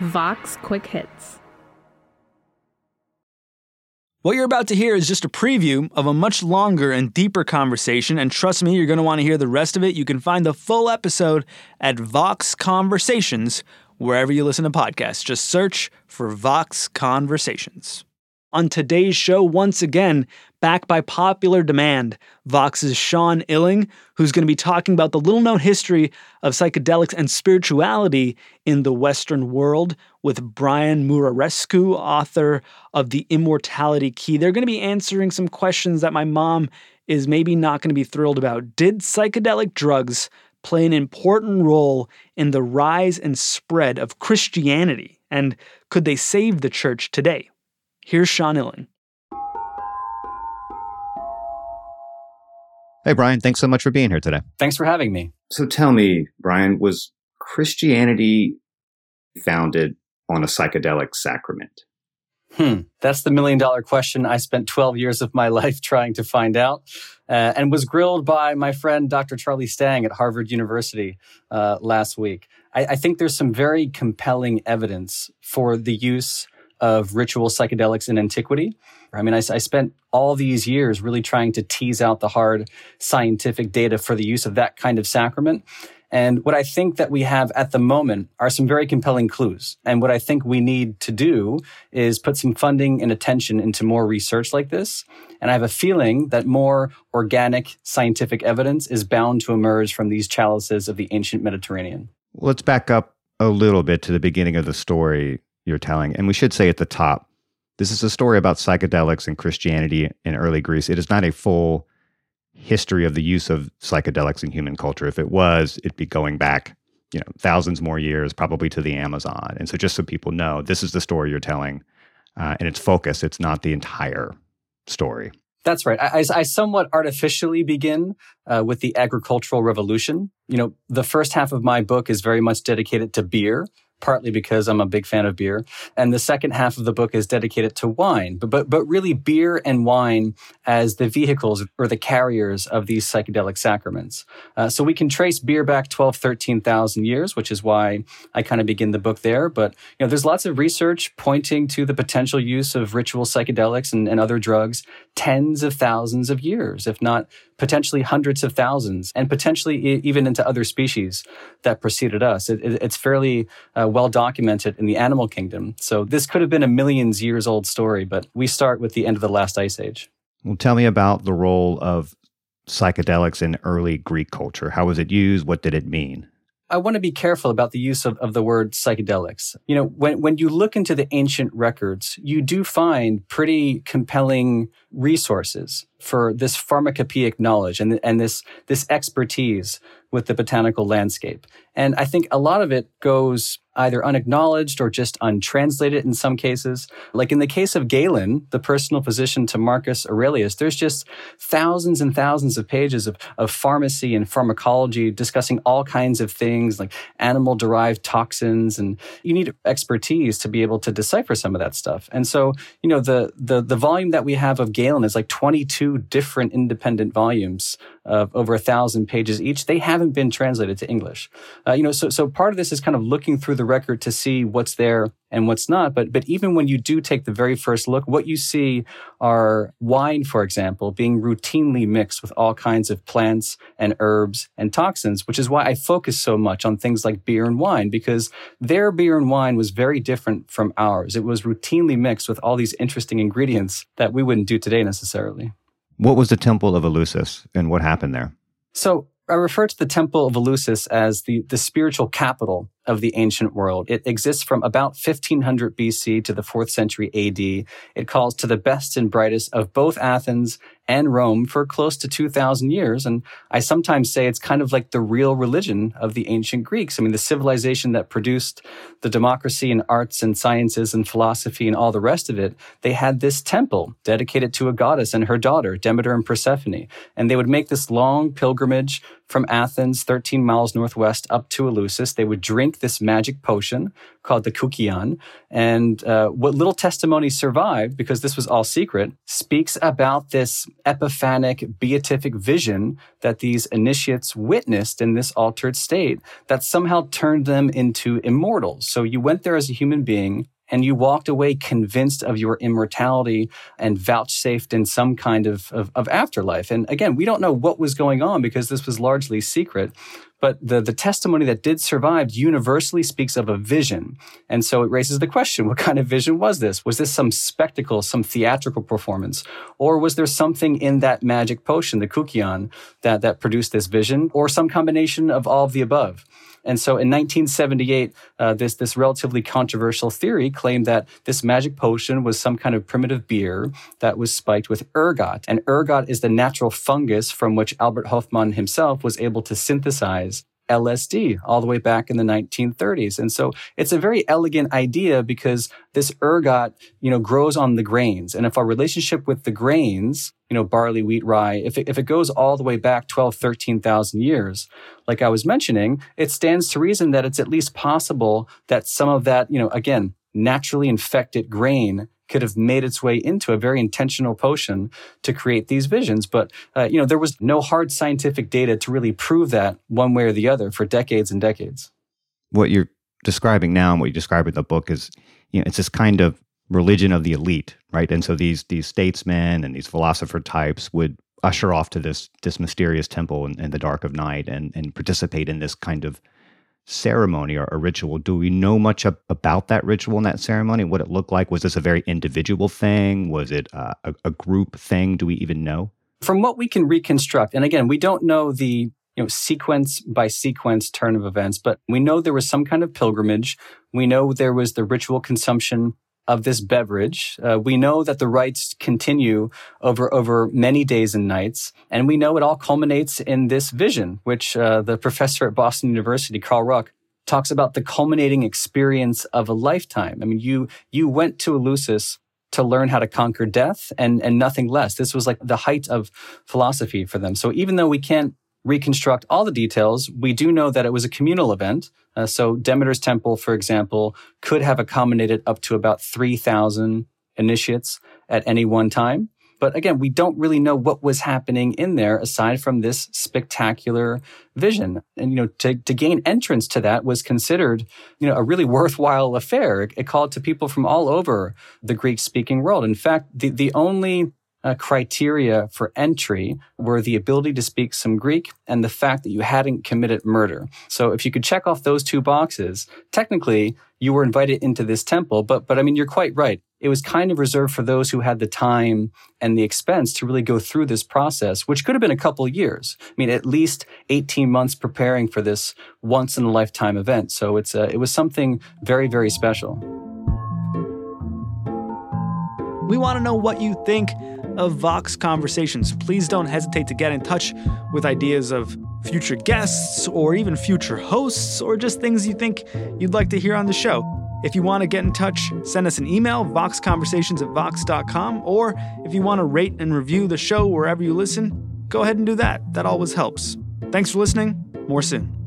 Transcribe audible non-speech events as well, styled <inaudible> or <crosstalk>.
Vox Quick Hits. What you're about to hear is just a preview of a much longer and deeper conversation, and trust me, you're going to want to hear the rest of it. You can find the full episode at Vox Conversations, wherever you listen to podcasts. Just search for Vox Conversations. On today's show, once again, back by popular demand, Vox's Sean Illing, who's going to be talking about the little known history of psychedelics and spirituality in the Western world, with Brian Muraresku, author of The Immortality Key. They're going to be answering some questions that my mom is maybe not going to be thrilled about. Did psychedelic drugs play an important role in the rise and spread of Christianity? And could they save the church today? Here's Sean Illing. Hey, Brian, thanks so much for being here today. Thanks for having me. So tell me, Brian, was Christianity founded on a psychedelic sacrament? Hmm, that's the million dollar question I spent 12 years of my <laughs> life trying to find out uh, and was grilled by my friend Dr. Charlie Stang at Harvard University uh, last week. I, I think there's some very compelling evidence for the use of ritual psychedelics in antiquity. I mean, I, I, spent all these years really trying to tease out the hard scientific data for the use of that kind of sacrament. And what I think that we have at the moment are some very compelling clues. And what I think we need to do is put some funding and attention into more research like this. And I have a feeling that more organic scientific evidence is bound to emerge from these chalices of the ancient Mediterranean. Let's back up a little bit to the beginning of the story you're telling. And we should say at the top, this is a story about psychedelics and Christianity in early Greece. It is not a full history of the use of psychedelics in human culture. If it was, it'd be going back, you know, thousands more years, probably to the Amazon. And so, just so people know, this is the story you're telling, uh, and it's focused. It's not the entire story. That's right. I, I, somewhat artificially begin uh, with the agricultural revolution. You know, the first half of my book is very much dedicated to beer partly because I'm a big fan of beer. And the second half of the book is dedicated to wine, but, but, but really beer and wine as the vehicles or the carriers of these psychedelic sacraments. Uh, so we can trace beer back 12, 13,000 years, which is why I kind of begin the book there. But, you know, there's lots of research pointing to the potential use of ritual psychedelics and, and other drugs tens of thousands of years, if not potentially hundreds of thousands, and potentially even into other species that preceded us. It, it, it's fairly uh, well documented in the animal kingdom. So this could have been a millions years old story, but we start with the end of the last ice age. Well, tell me about the role of psychedelics in early Greek culture. How was it used? What did it mean? I want to be careful about the use of, of the word psychedelics. You know, when, when you look into the ancient records, you do find pretty compelling resources for this pharmacopoeic knowledge and, and this, this expertise with the botanical landscape. And I think a lot of it goes either unacknowledged or just untranslated in some cases. Like in the case of Galen, the personal physician to Marcus Aurelius, there's just thousands and thousands of pages of, of pharmacy and pharmacology discussing all kinds of things like animal derived toxins. And you need expertise to be able to decipher some of that stuff. And so, you know, the, the, the volume that we have of Galen is like 22 different independent volumes of over a thousand pages each. They haven't been translated to English. Uh, you know, so so part of this is kind of looking through the record to see what's there and what's not. But but even when you do take the very first look, what you see are wine, for example, being routinely mixed with all kinds of plants and herbs and toxins, which is why I focus so much on things like beer and wine because their beer and wine was very different from ours. It was routinely mixed with all these interesting ingredients that we wouldn't do today necessarily. What was the Temple of Eleusis and what happened there? So I refer to the Temple of Eleusis as the, the spiritual capital of the ancient world. It exists from about 1500 BC to the 4th century AD. It calls to the best and brightest of both Athens and Rome for close to 2000 years. And I sometimes say it's kind of like the real religion of the ancient Greeks. I mean, the civilization that produced the democracy and arts and sciences and philosophy and all the rest of it, they had this temple dedicated to a goddess and her daughter, Demeter and Persephone. And they would make this long pilgrimage from Athens, 13 miles northwest, up to Eleusis. They would drink this magic potion called the Kykeon. And uh, what little testimony survived, because this was all secret, speaks about this epiphanic beatific vision that these initiates witnessed in this altered state that somehow turned them into immortals. So you went there as a human being and you walked away convinced of your immortality and vouchsafed in some kind of, of, of, afterlife. And again, we don't know what was going on because this was largely secret. But the, the testimony that did survive universally speaks of a vision. And so it raises the question, <laughs> what kind of vision was this? Was this some spectacle, some theatrical performance? Or was there something in that magic potion, the Kykeon, that, that produced this vision? Or some combination of all of the above? And so in 1978, uh, this, this relatively controversial theory claimed that this magic potion was some kind of primitive beer that was spiked with ergot. And ergot is the natural fungus from which Albert Hofmann himself was able to synthesize LSD all the way back in the 1930s. And so it's a very elegant idea because this ergot, you know, grows on the grains. And if our relationship with the grains, you know, barley, wheat, rye, if it, if it goes all the way back 12, 13,000 years, like I was mentioning, it stands to reason that it's at least possible that some of that, you know, again, naturally infected grain could have made its way into a very intentional potion to create these visions. But, uh, you know, there was no hard scientific data to really prove that one way or the other for decades and decades. What you're describing now and what you describe in the book is, you know, it's this kind of religion of the elite, right? And so these these statesmen and these philosopher types would usher off to this this mysterious temple in, in the dark of night and and participate in this kind of ceremony or a ritual. Do we know much ab- about that ritual and that ceremony? What it looked like? Was this a very individual thing? Was it uh, a, a group thing? Do we even know? From what we can reconstruct, and again, we don't know the you know sequence by sequence turn of events, but we know there was some kind of pilgrimage. We know there was the ritual consumption of this beverage. Uh, we know that the rites continue over over many days and nights, and we know it all culminates in this vision, which uh, the professor at Boston University, Carl Ruck, talks about the culminating experience of a lifetime. I mean, you you went to Eleusis to learn how to conquer death and and nothing less. This was like the height of philosophy for them. So even though we can't reconstruct all the details, we do know that it was a communal event. Uh, so Demeter's temple, for example, could have accommodated up to about 3,000 initiates at any one time. But again, we don't really know what was happening in there aside from this spectacular vision. And, you know, to, to gain entrance to that was considered, you know, a really <laughs> worthwhile affair. It, it called to people from all over the Greek speaking world. In fact, the, the only uh, criteria for entry were the ability to speak some Greek and the fact that you hadn't committed murder. So if you could check off those two boxes, technically you were invited into this temple. But, but I mean, you're quite right. It was kind of reserved for those who had the time and the expense to really go through this process, which could have been a couple years. I mean, at least 18 months preparing for this once in a lifetime event. So it's, uh, it was something very, very special. We want to know what you think of Vox Conversations. Please don't hesitate to get in touch with ideas of future guests or even future hosts or just things you think you'd like to hear on the show. If you want to get in touch, send us an email, voxconversations at vox.com, or if you want to rate and review the show wherever you listen, go ahead and do that. That always helps. Thanks for listening. More soon.